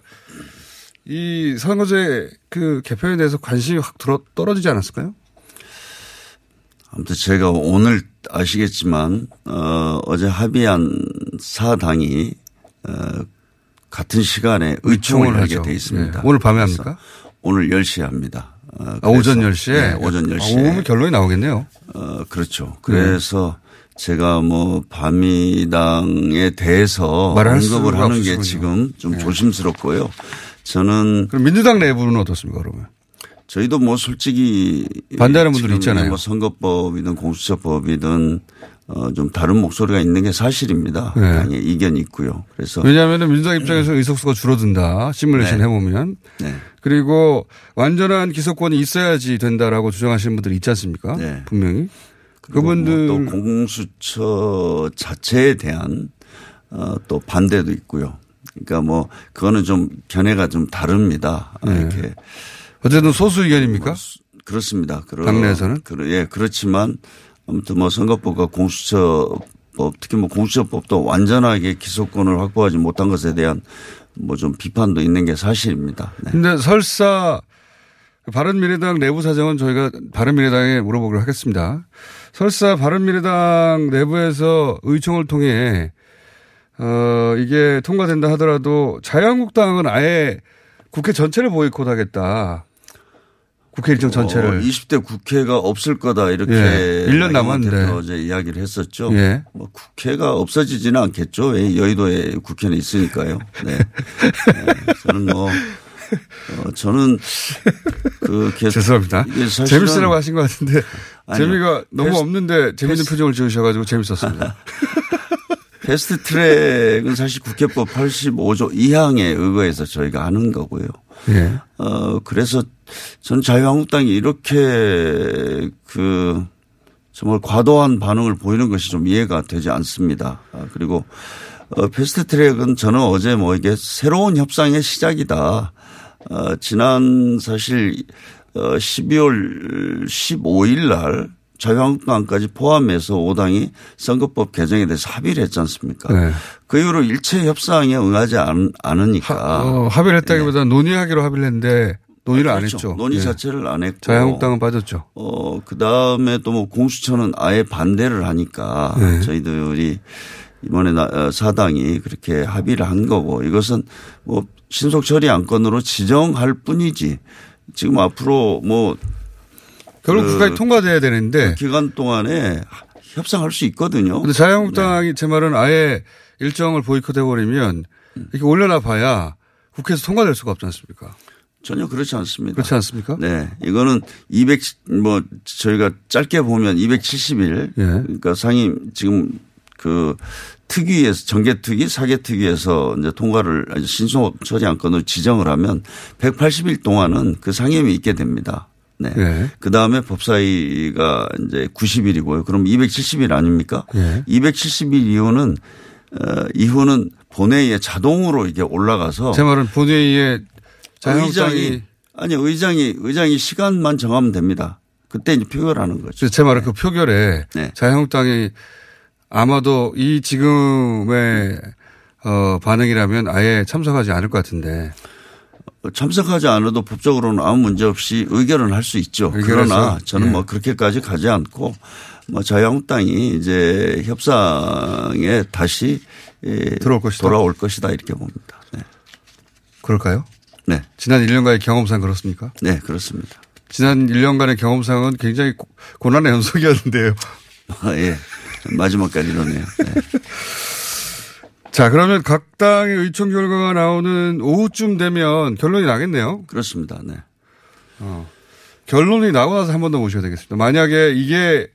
이 선거제 그 개편에 대해서 관심이 확 들어, 떨어지지 않았을까요? 아무튼 제가 오늘 아시겠지만 어, 어제 합의한 사당이 어, 같은 시간에 의총을 하게. 돼 있습니다. 예. 오늘 밤에 합니까? 오늘 10시에 합니다. 어, 아, 오전 그래서- 10시에? 네, 오전 10시에. 오면 결론이 나오겠네요. 어, 그렇죠. 그래서 제가 뭐 반미당에 대해서 언급을 하는 게. 지금 좀 네. 조심스럽고요. 저는 그럼 민주당 내부는 어떻습니까, 그러면? 저희도 뭐 솔직히 반대하는 지금 있잖아요. 뭐 선거법이든 공수처법이든 어, 좀 다른 목소리가 있는 게 사실입니다. 네. 당연히 이견이 있고요. 그래서 왜냐하면 민주당 입장에서 의석수가 줄어든다. 시뮬레이션 네. 해보면. 네. 그리고 완전한 기소권이 있어야지 된다라고 주장하시는 분들이 있지 않습니까? 네. 분명히. 그리고 그분들. 뭐또 공수처 자체에 대한 어, 또 반대도 있고요. 그러니까 뭐 그거는 좀 견해가 좀 다릅니다. 아, 네. 이렇게 어쨌든 소수 의견입니까? 그렇습니다. 그러, 당내에서는? 그러, 예, 그렇지만 아무튼 뭐 선거법과 공수처법 특히 뭐 공수처법도 완전하게 기소권을 확보하지 못한 것에 대한 뭐 좀 비판도 있는 게 사실입니다. 네. 근데 설사 바른미래당 내부 사정은 저희가 바른미래당에 물어보기로 하겠습니다. 설사 바른미래당 내부에서 의총을 통해 어 이게 통과된다 하더라도 자유한국당은 아예 국회 전체를 보이콧하겠다. 국회 일정 전체를. 어, 20대 국회가 없을 거다 이렇게 예, 1년 나경원 남았는데. 어제 이야기를 했었죠. 예. 뭐 국회가 없어지지는 않겠죠. 왜 여의도에 국회는 있으니까요. 네. 네. 저는 뭐 어, 저는 그 계속 죄송합니다. 재밌으라고 하신 것 같은데 아니요. 재미가 너무 없는데 재밌는 표정을 지으셔가지고 재밌었습니다. 패스트 트랙은 사실 국회법 85조 2항에 의거해서 저희가 하는 거고요. 예. 어, 그래서 전 자유한국당이 이렇게 그 정말 과도한 반응을 보이는 것이 좀 이해가 되지 않습니다. 아, 그리고 어, 패스트 트랙은 저는 어제 뭐 이게 새로운 협상의 시작이다. 어, 지난 사실 어, 12월 15일 날 자유한국당까지 포함해서 5당이 선거법 개정에 대해서 합의를 했지 않습니까? 네. 그 이후로 일체 협상에 응하지 않, 않으니까. 어, 합의를 했다기보다 논의하기로 합의를 했는데 논의를 안 아, 그렇죠. 했죠. 논의 예. 자체를 안 했고. 자유한국당은 빠졌죠. 어, 그 다음에 또 뭐 공수처는 아예 반대를 하니까 네. 저희들이 이번에 나- 어, 사당이 그렇게 합의를 한 거고 이것은 뭐 신속 처리 안건으로 지정할 뿐이지 지금 앞으로 뭐 결국 그 국회에 통과돼야 되는데 기간 동안에 협상할 수 있거든요. 근데 자유한국당이 제 말은 아예 일정을 보이콧해 버리면 이렇게 올려놔 봐야 국회에서 통과될 수가 없지 않습니까? 전혀 그렇지 않습니다. 그렇지 않습니까? 네. 이거는 200, 뭐, 저희가 짧게 보면 270일. 예. 그러니까 상임 지금 그 특위에서 정개특위, 사개특위에서 이제 통과를 신속 처리 안건으로 지정을 하면 180일 동안은 그 상임이 있게 됩니다. 네. 예. 그 다음에 법사위가 이제 90일이고요. 그럼 270일 아닙니까? 예. 270일 이후는 어, 이후는 본회의에 자동으로 이게 올라가서 제 말은 본회의에 의장이 아니 의장이 의장이 시간만 정하면 됩니다. 그때 이제 표결하는 거죠. 제 말은 그 표결에 네. 자유한국당이 아마도 이 지금의 어, 반응이라면 아예 참석하지 않을 것 같은데. 참석하지 않아도 법적으로는 아무 문제 없이 의결은 할 수 있죠. 그러나 저는 예. 뭐 그렇게까지 가지 않고 뭐 자유한국당이 이제 협상에 다시 예, 들어올 것이다. 돌아올 것이다 이렇게 봅니다. 네. 그럴까요? 네. 지난 1년간의 경험상 그렇습니까? 네, 그렇습니다. 지난 1년간의 경험상은 굉장히 고- 고난의 연속이었는데요. 아, 예. 마지막까지 이러네요. 네. 자, 그러면 각 당의 의총 결과가 나오는 오후쯤 되면 결론이 나겠네요. 그렇습니다. 네. 어. 결론이 나고 나서 한 번 더 모셔야 되겠습니다. 만약에 이게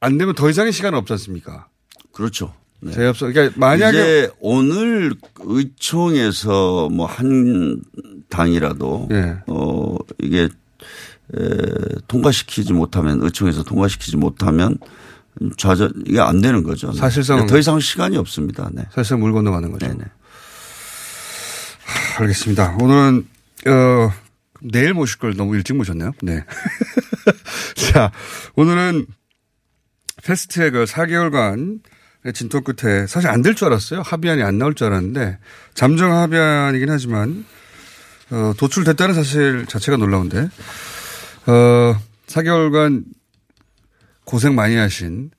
안 되면 더 이상의 시간은 없지 않습니까? 그렇죠. 네. 재협상, 그러니까 만약에 오늘 의총에서 뭐 한 당이라도 예. 어 이게 에, 통과시키지 못하면 의총에서 통과시키지 못하면 좌절 이게 안 되는 거죠. 네. 사실상 더 이상 시간이 없습니다. 네. 사실상 물 건너가는 거죠. 네네. 하, 알겠습니다. 오늘은 어, 내일 모실 걸 너무 일찍 모셨네요. 네. 자, 오늘은 패스트트랙을 4개월간 진통 끝에 사실 안 될 줄 알았어요. 합의안이 안 나올 줄 알았는데 잠정 합의안이긴 하지만 어, 도출됐다는 사실 자체가 놀라운데 어, 4개월간 고생 많이 하신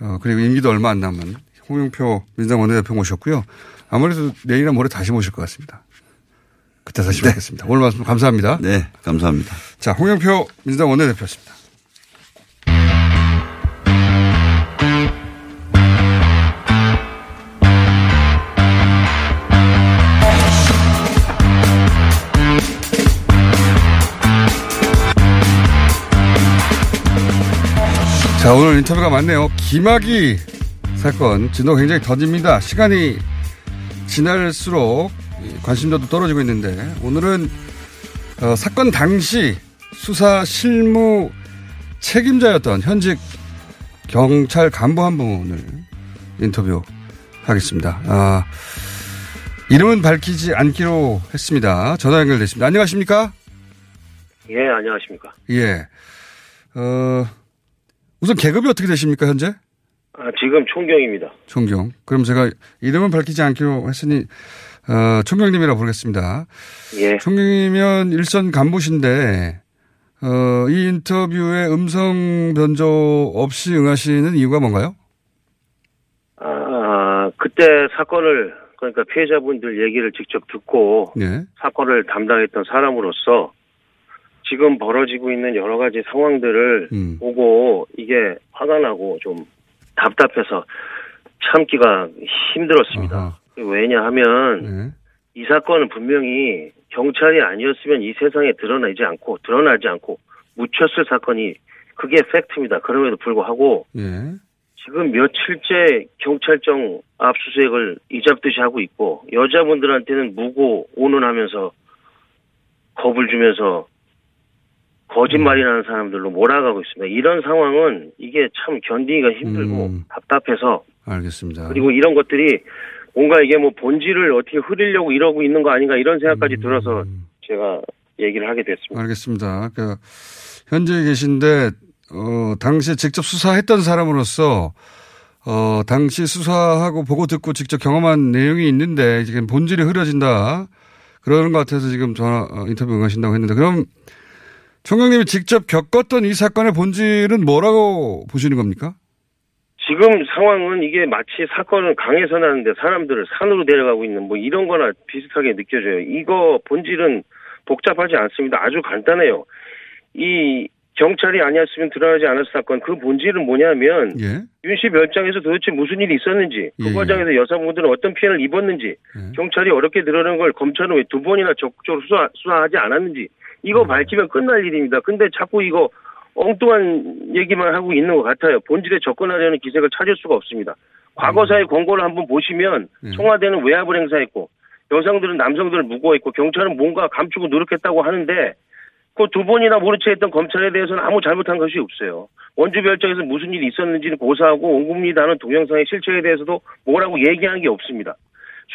어, 그리고 임기도 얼마 안 남은 홍영표 민주당 원내대표 모셨고요. 아무래도 내일이나 모레 다시 모실 것 같습니다. 그때 다시 뵙겠습니다. 오늘 말씀 감사합니다. 네, 감사합니다. 자, 홍영표 민주당 원내대표였습니다. 오늘 인터뷰가 많네요. 김학의 사건 진도가 굉장히 더딥니다. 시간이 지날수록 관심도도 떨어지고 있는데 오늘은 어, 사건 당시 수사 실무 책임자였던 현직 경찰 간부 한 분을 인터뷰하겠습니다. 아, 이름은 밝히지 않기로 했습니다. 전화 연결됐습니다. 안녕하십니까? 예, 안녕하십니까. 예. 어, 우선 계급이 어떻게 되십니까, 현재? 아, 지금 총경입니다. 총경. 그럼 제가 이름은 밝히지 않기로 했으니, 어, 총경님이라 부르겠습니다. 예. 총경이면 일선 간부신데, 어, 이 인터뷰에 음성 변조 없이 응하시는 이유가 뭔가요? 아, 그때 사건을, 그러니까 피해자분들 얘기를 직접 듣고 네. 사건을 담당했던 사람으로서 지금 벌어지고 있는 여러 가지 상황들을 음. 보고 이게 화가 나고 좀 답답해서 참기가 힘들었습니다. 왜냐하면 네. 이 사건은 분명히 경찰이 아니었으면 이 세상에 드러나지 않고 드러나지 않고 묻혔을 사건이 그게 팩트입니다. 그럼에도 불구하고 예. 지금 며칠째 경찰청 압수수색을 이잡듯이 하고 있고 여자분들한테는 무고 오는하면서 겁을 주면서 거짓말이라는 사람들로 몰아가고 있습니다. 이런 상황은 이게 참 견디기가 힘들고 답답해서 알겠습니다. 그리고 이런 것들이 뭔가 이게 뭐 본질을 어떻게 흐리려고 이러고 있는 거 아닌가 이런 생각까지 들어서 제가 얘기를 하게 됐습니다. 알겠습니다. 그, 현재 계신데, 어, 당시에 직접 수사했던 사람으로서, 어, 당시 수사하고 보고 듣고 직접 경험한 내용이 있는데, 지금 본질이 흐려진다. 그러는 것 같아서 지금 전화, 어, 인터뷰 응하신다고 했는데, 그럼 총장님이 직접 겪었던 이 사건의 본질은 뭐라고 보시는 겁니까? 지금 상황은 이게 마치 사건을 강에서 나는데 사람들을 산으로 데려가고 있는 뭐 이런 거나 비슷하게 느껴져요. 이거 본질은 복잡하지 않습니다. 아주 간단해요. 이 경찰이 아니었으면 드러나지 않았을 사건 그 본질은 뭐냐면 예. 윤씨 별장에서 도대체 무슨 일이 있었는지 그 예, 예. 과정에서 여성분들은 어떤 피해를 입었는지 경찰이 어렵게 드러낸 걸 검찰은 왜 두 번이나 적극적으로 수사, 수사하지 않았는지 이거 음. 밝히면 끝날 일입니다. 근데 자꾸 이거 엉뚱한 얘기만 하고 있는 것 같아요. 본질에 접근하려는 기색을 찾을 수가 없습니다. 과거사의 권고를 한번 보시면 청와대는 외압을 행사했고 여성들은 남성들을 무고했고 경찰은 뭔가 감추고 노력했다고 하는데 그 두 번이나 모른 채 했던 검찰에 대해서는 아무 잘못한 것이 없어요. 원주 별장에서 무슨 일이 있었는지는 고사하고 온 국민이 다는 동영상의 실체에 대해서도 뭐라고 얘기한 게 없습니다.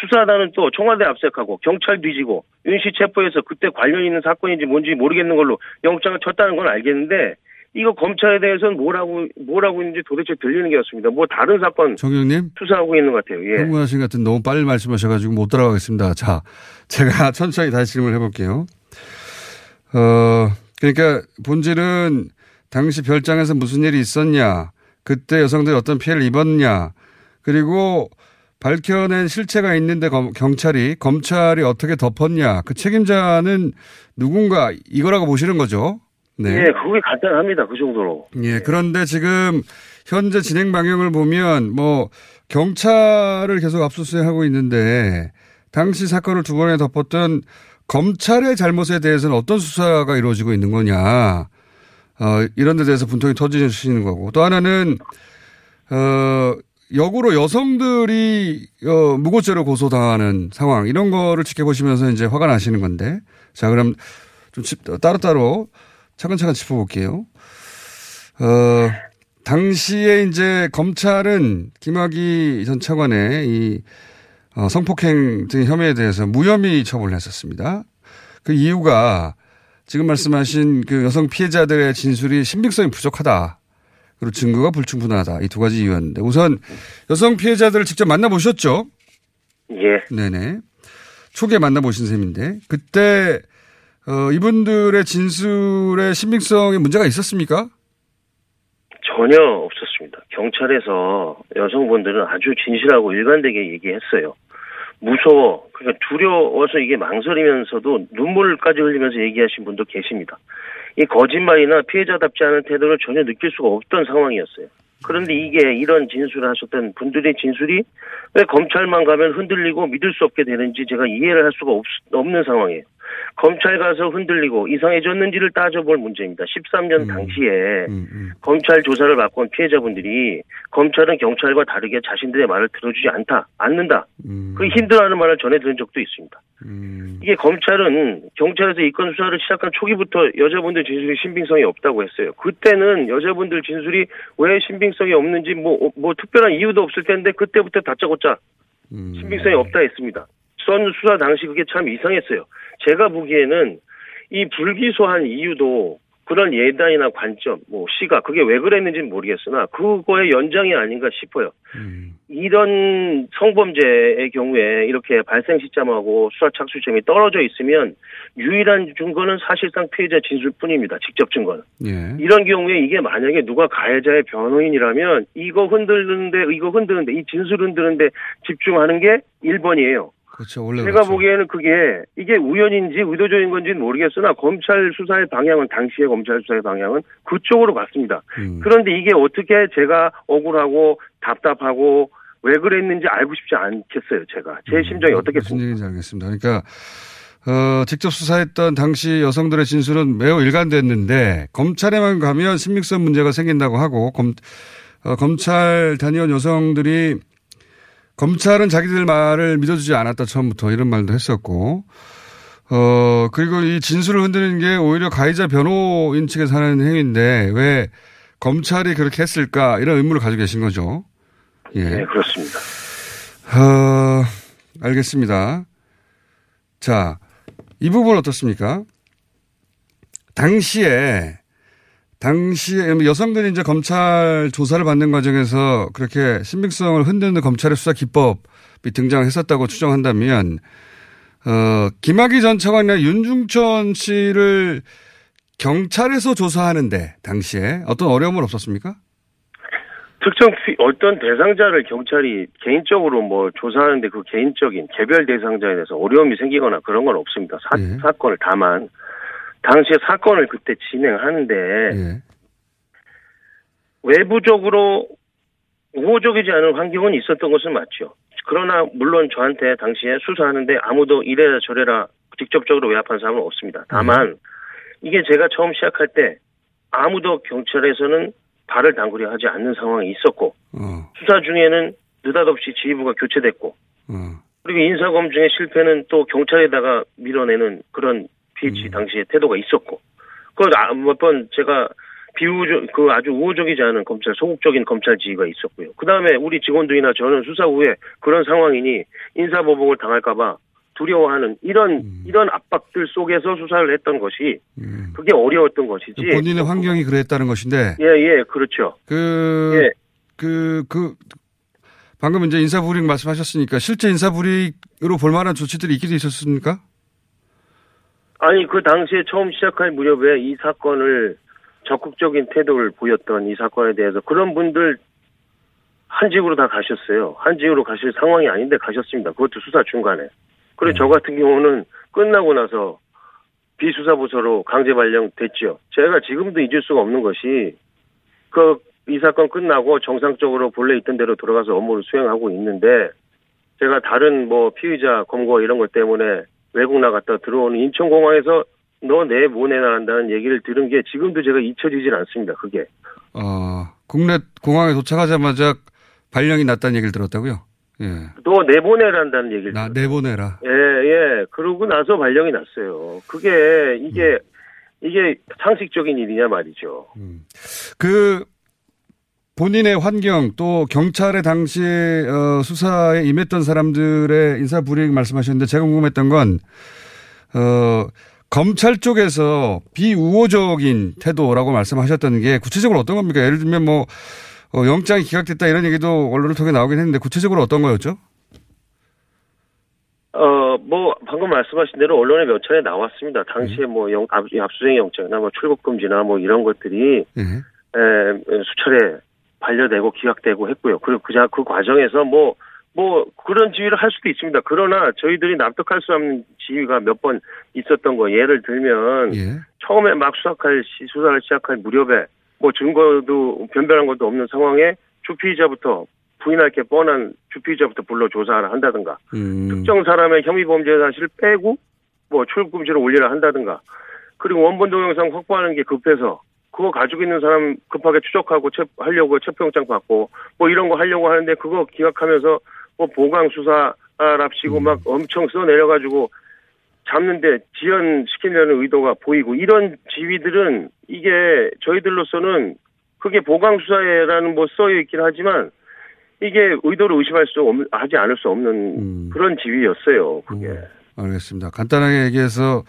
수사단은 또 청와대 압색하고 경찰 뒤지고 윤 씨 체포해서 그때 관련 있는 사건인지 뭔지 모르겠는 걸로 영장을 쳤다는 건 알겠는데 이거 검찰에 대해서는 뭐라고 뭐라고 있는지 도대체 들리는 게 없습니다. 뭐 다른 사건 정경님 수사하고 있는 것 같아요. 예. 흥분하신 것 같은 너무 빨리 말씀하셔가지고 못 따라가겠습니다. 자, 제가 천천히 다시 질문을 해볼게요. 어, 그러니까 본질은 당시 별장에서 무슨 일이 있었냐, 그때 여성들이 어떤 피해를 입었냐, 그리고 밝혀낸 실체가 있는데 검- 경찰이 검찰이 어떻게 덮었냐, 그 책임자는 누군가 이거라고 보시는 거죠. 네. 예, 그게 간단합니다. 그 정도로. 예, 그런데 지금 현재 진행 방향을 보면 뭐 경찰을 계속 압수수색하고 있는데 당시 사건을 두 번에 덮었던 검찰의 잘못에 대해서는 어떤 수사가 이루어지고 있는 거냐. 어, 이런 데 대해서 분통이 터지시는 거고. 또 하나는, 어, 역으로 여성들이, 어, 무고죄로 고소당하는 상황, 이런 거를 지켜보시면서 이제 화가 나시는 건데. 자, 그럼 좀 짚- 따로따로 차근차근 짚어볼게요. 어, 당시에 이제 검찰은 김학의 전 차관의 이 어, 성폭행 등 혐의에 대해서 무혐의 처분을 했었습니다. 그 이유가 지금 말씀하신 그 여성 피해자들의 진술이 신빙성이 부족하다. 그리고 증거가 불충분하다. 이 두 가지 이유였는데 우선 여성 피해자들을 직접 만나보셨죠? 예. 네네. 초기에 만나보신 셈인데 그때 어, 이분들의 진술의 신빙성에 문제가 있었습니까? 전혀 없었습니다. 경찰에서 여성분들은 아주 진실하고 일관되게 얘기했어요. 무서워. 그러니까 두려워서 이게 망설이면서도 눈물까지 흘리면서 얘기하신 분도 계십니다. 이 거짓말이나 피해자답지 않은 태도를 전혀 느낄 수가 없던 상황이었어요. 그런데 이게 이런 진술을 하셨던 분들의 진술이 왜 검찰만 가면 흔들리고 믿을 수 없게 되는지 제가 이해를 할 수가 없, 없는 상황이에요. 검찰 가서 흔들리고 이상해졌는지를 따져볼 문제입니다. 13년 당시에 검찰 조사를 받고 온 피해자분들이 검찰은 경찰과 다르게 자신들의 말을 들어주지 않다, 않는다. 그 힘들어하는 말을 전해 들은 적도 있습니다. 이게 검찰은 경찰에서 이 건 수사를 시작한 초기부터 여자분들 진술이 신빙성이 없다고 했어요. 그때는 여자분들 진술이 왜 신빙성이 없는지 뭐, 뭐 특별한 이유도 없을 텐데 그때부터 다짜고짜 신빙성이 없다 했습니다. 선 수사 당시 그게 참 이상했어요. 제가 보기에는 이 불기소한 이유도 그런 예단이나 관점, 뭐 시각 그게 왜 그랬는지는 모르겠으나 그거의 연장이 아닌가 싶어요. 이런 성범죄의 경우에 이렇게 발생 시점하고 수사 착수 점이 떨어져 있으면 유일한 증거는 사실상 피해자 진술뿐입니다. 직접 증거는. 예. 이런 경우에 이게 만약에 누가 가해자의 변호인이라면 이거 흔들는데 이거 흔드는데 이 진술 흔드는데 집중하는 게 1번이에요. 그렇죠. 원래 제가 그렇죠. 보기에는 그게 이게 우연인지 의도적인 건지는 모르겠으나 검찰 수사의 방향은 당시의 검찰 수사의 방향은 그쪽으로 갔습니다. 음. 그런데 이게 어떻게 제가 억울하고 답답하고 왜 그랬는지 알고 싶지 않겠어요. 제가 제 심정이 무슨 어떻겠습니까? 얘기인지 알겠습니다. 그러니까 어, 직접 수사했던 당시 여성들의 진술은 매우 일관됐는데 검찰에만 가면 신빙성 문제가 생긴다고 하고 검, 어, 검찰 다녀온 여성들이 검찰은 자기들 말을 믿어주지 않았다 처음부터 이런 말도 했었고 어 그리고 이 진술을 흔드는 게 오히려 가해자 변호인 측에서 하는 행위인데 왜 검찰이 그렇게 했을까 이런 의문을 가지고 계신 거죠. 예. 네, 그렇습니다. 어, 알겠습니다. 자, 이 부분 어떻습니까? 당시에, 당시에 여성들이 이제 검찰 조사를 받는 과정에서 그렇게 신빙성을 흔드는 검찰의 수사 기법이 등장했었다고 추정한다면, 어, 김학의 전 차관이나 윤중천 씨를 경찰에서 조사하는데, 당시에 어떤 어려움은 없었습니까? 특정 피- 어떤 대상자를 경찰이 개인적으로 뭐 조사하는데 그 개인적인 개별 대상자에 대해서 어려움이 생기거나 그런 건 없습니다. 사, 사건을 다만 당시에 사건을 그때 진행하는데 예. 외부적으로 우호적이지 않은 환경은 있었던 것은 맞죠. 그러나 물론 저한테 당시에 수사하는데 아무도 이래라 저래라 직접적으로 외압한 사람은 없습니다. 다만 이게 제가 처음 시작할 때 아무도 경찰에서는 발을 담그려 하지 않는 상황이 있었고 어, 수사 중에는 느닷없이 지휘부가 교체됐고 어. 그리고 인사검증의 실패는 또 경찰에다가 밀어내는 그런 PH 당시에 태도가 있었고 그몇번 제가 비우적 그 아주 우호적이지 않은 검찰 소극적인 검찰 지휘가 있었고요. 그 다음에 우리 직원들이나 저는 수사 후에 그런 상황이니 인사보복을 당할까봐 두려워하는 이런 이런 압박들 속에서 수사를 했던 것이 그게 어려웠던 것이지. 본인의 환경이 그랬다는 것인데 예, 예, 그렇죠. 그, 예. 그, 그, 방금 이제 인사불이익 말씀하셨으니까 실제 인사불이익으로 볼 만한 조치들이 있기도 있었습니까? 아니 그 당시에 처음 시작할 무렵에 이 사건을 적극적인 태도를 보였던 이 사건에 대해서 그런 분들 한 집으로 다 가셨어요. 한 집으로 가실 상황이 아닌데 가셨습니다. 그것도 수사 중간에. 그리고 저 같은 경우는 끝나고 나서 비수사부서로 강제 발령됐죠. 제가 지금도 잊을 수가 없는 것이 그 이 사건 끝나고 정상적으로 본래 있던 대로 돌아가서 업무를 수행하고 있는데 제가 다른 뭐 피의자 검거 이런 것 때문에 외국 나갔다 들어오는 인천공항에서 너 내 모내 나간다는 얘기를 들은 게 지금도 제가 잊혀지질 않습니다. 그게. 어, 국내 공항에 도착하자마자 발령이 났다는 얘기를 들었다고요? 예. 너 내보내란다는 얘기를. 나 내보내라. 예, 예. 그러고 나서 발령이 났어요. 그게, 이게, 이게 상식적인 일이냐 말이죠. 그 본인의 환경 또 경찰의 당시에 어, 수사에 임했던 사람들의 인사 불이익 말씀하셨는데 제가 궁금했던 건 어, 검찰 쪽에서 비우호적인 태도라고 말씀하셨던 게 구체적으로 어떤 겁니까? 예를 들면 뭐 어, 영장이 기각됐다 이런 얘기도 언론을 통해 나오긴 했는데 구체적으로 어떤 거였죠? 어, 뭐, 방금 말씀하신 대로 언론에 몇 차례 나왔습니다. 당시에 뭐, 영, 압, 압수수색 영장이나 뭐, 출국금지나 뭐, 이런 것들이, 예. 에, 수차례 반려되고 기각되고 했고요. 그리고 그, 자- 그 과정에서 뭐, 뭐, 그런 지위를 할 수도 있습니다. 그러나 저희들이 납득할 수 없는 지위가 몇 번 있었던 거, 예를 들면, 처음에 막 수사할, 시- 수사를 시작할 무렵에, 뭐, 증거도, 변별한 것도 없는 상황에 주피의자부터 부인할 게 뻔한 주피의자부터 불러 조사를 한다든가, 음. 특정 사람의 혐의 범죄 사실을 빼고 뭐 출금지를 올리라 한다든가 그리고 원본 동영상 확보하는 게 급해서 그거 가지고 있는 사람 급하게 추적하고 체, 하려고 체포영장 받고 뭐 이런 거 하려고 하는데 그거 기각하면서 뭐 보강 수사랍시고 막 엄청 써내려가지고 잡는데 지연시키려는 의도가 보이고 이런 지위들은 이게 저희들로서는 그게 보강 수사에라는 뭐 써여 있긴 하지만 이게 의도를 의심할 수 없, 하지 않을 수 없는 그런 지위였어요. 그게. 알겠습니다. 간단하게 얘기해서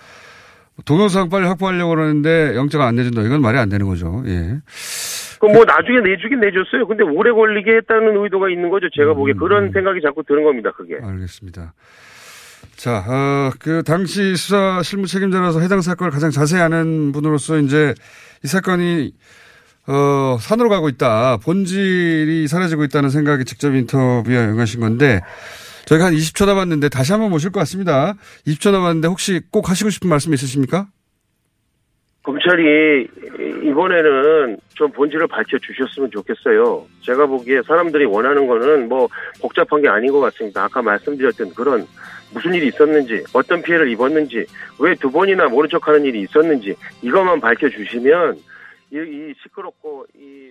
동영상 빨리 확보하려고 그러는데 영장 안 내준다. 이건 말이 안 되는 거죠. 예. 그뭐 나중에 내주긴 내줬어요. 근데 오래 걸리게 했다는 의도가 있는 거죠. 제가 보기에 그런 생각이 자꾸 드는 겁니다. 그게. 알겠습니다. 자, 어, 그 당시 수사 실무 책임자라서 해당 사건을 가장 자세히 아는 분으로서 이제 이 사건이 어, 산으로 가고 있다. 본질이 사라지고 있다는 생각이 직접 인터뷰에 응하신 건데 저희가 한 20초 남았는데 다시 한번 모실 것 같습니다. 20초 남았는데 혹시 꼭 하시고 싶은 말씀 있으십니까? 검찰이 이번에는 좀 본질을 밝혀 주셨으면 좋겠어요. 제가 보기에 사람들이 원하는 거는 뭐 복잡한 게 아닌 것 같습니다. 아까 말씀드렸던 그런 무슨 일이 있었는지, 어떤 피해를 입었는지, 왜 두 번이나 모른 척 하는 일이 있었는지, 이것만 밝혀 주시면 이, 이 시끄럽고 이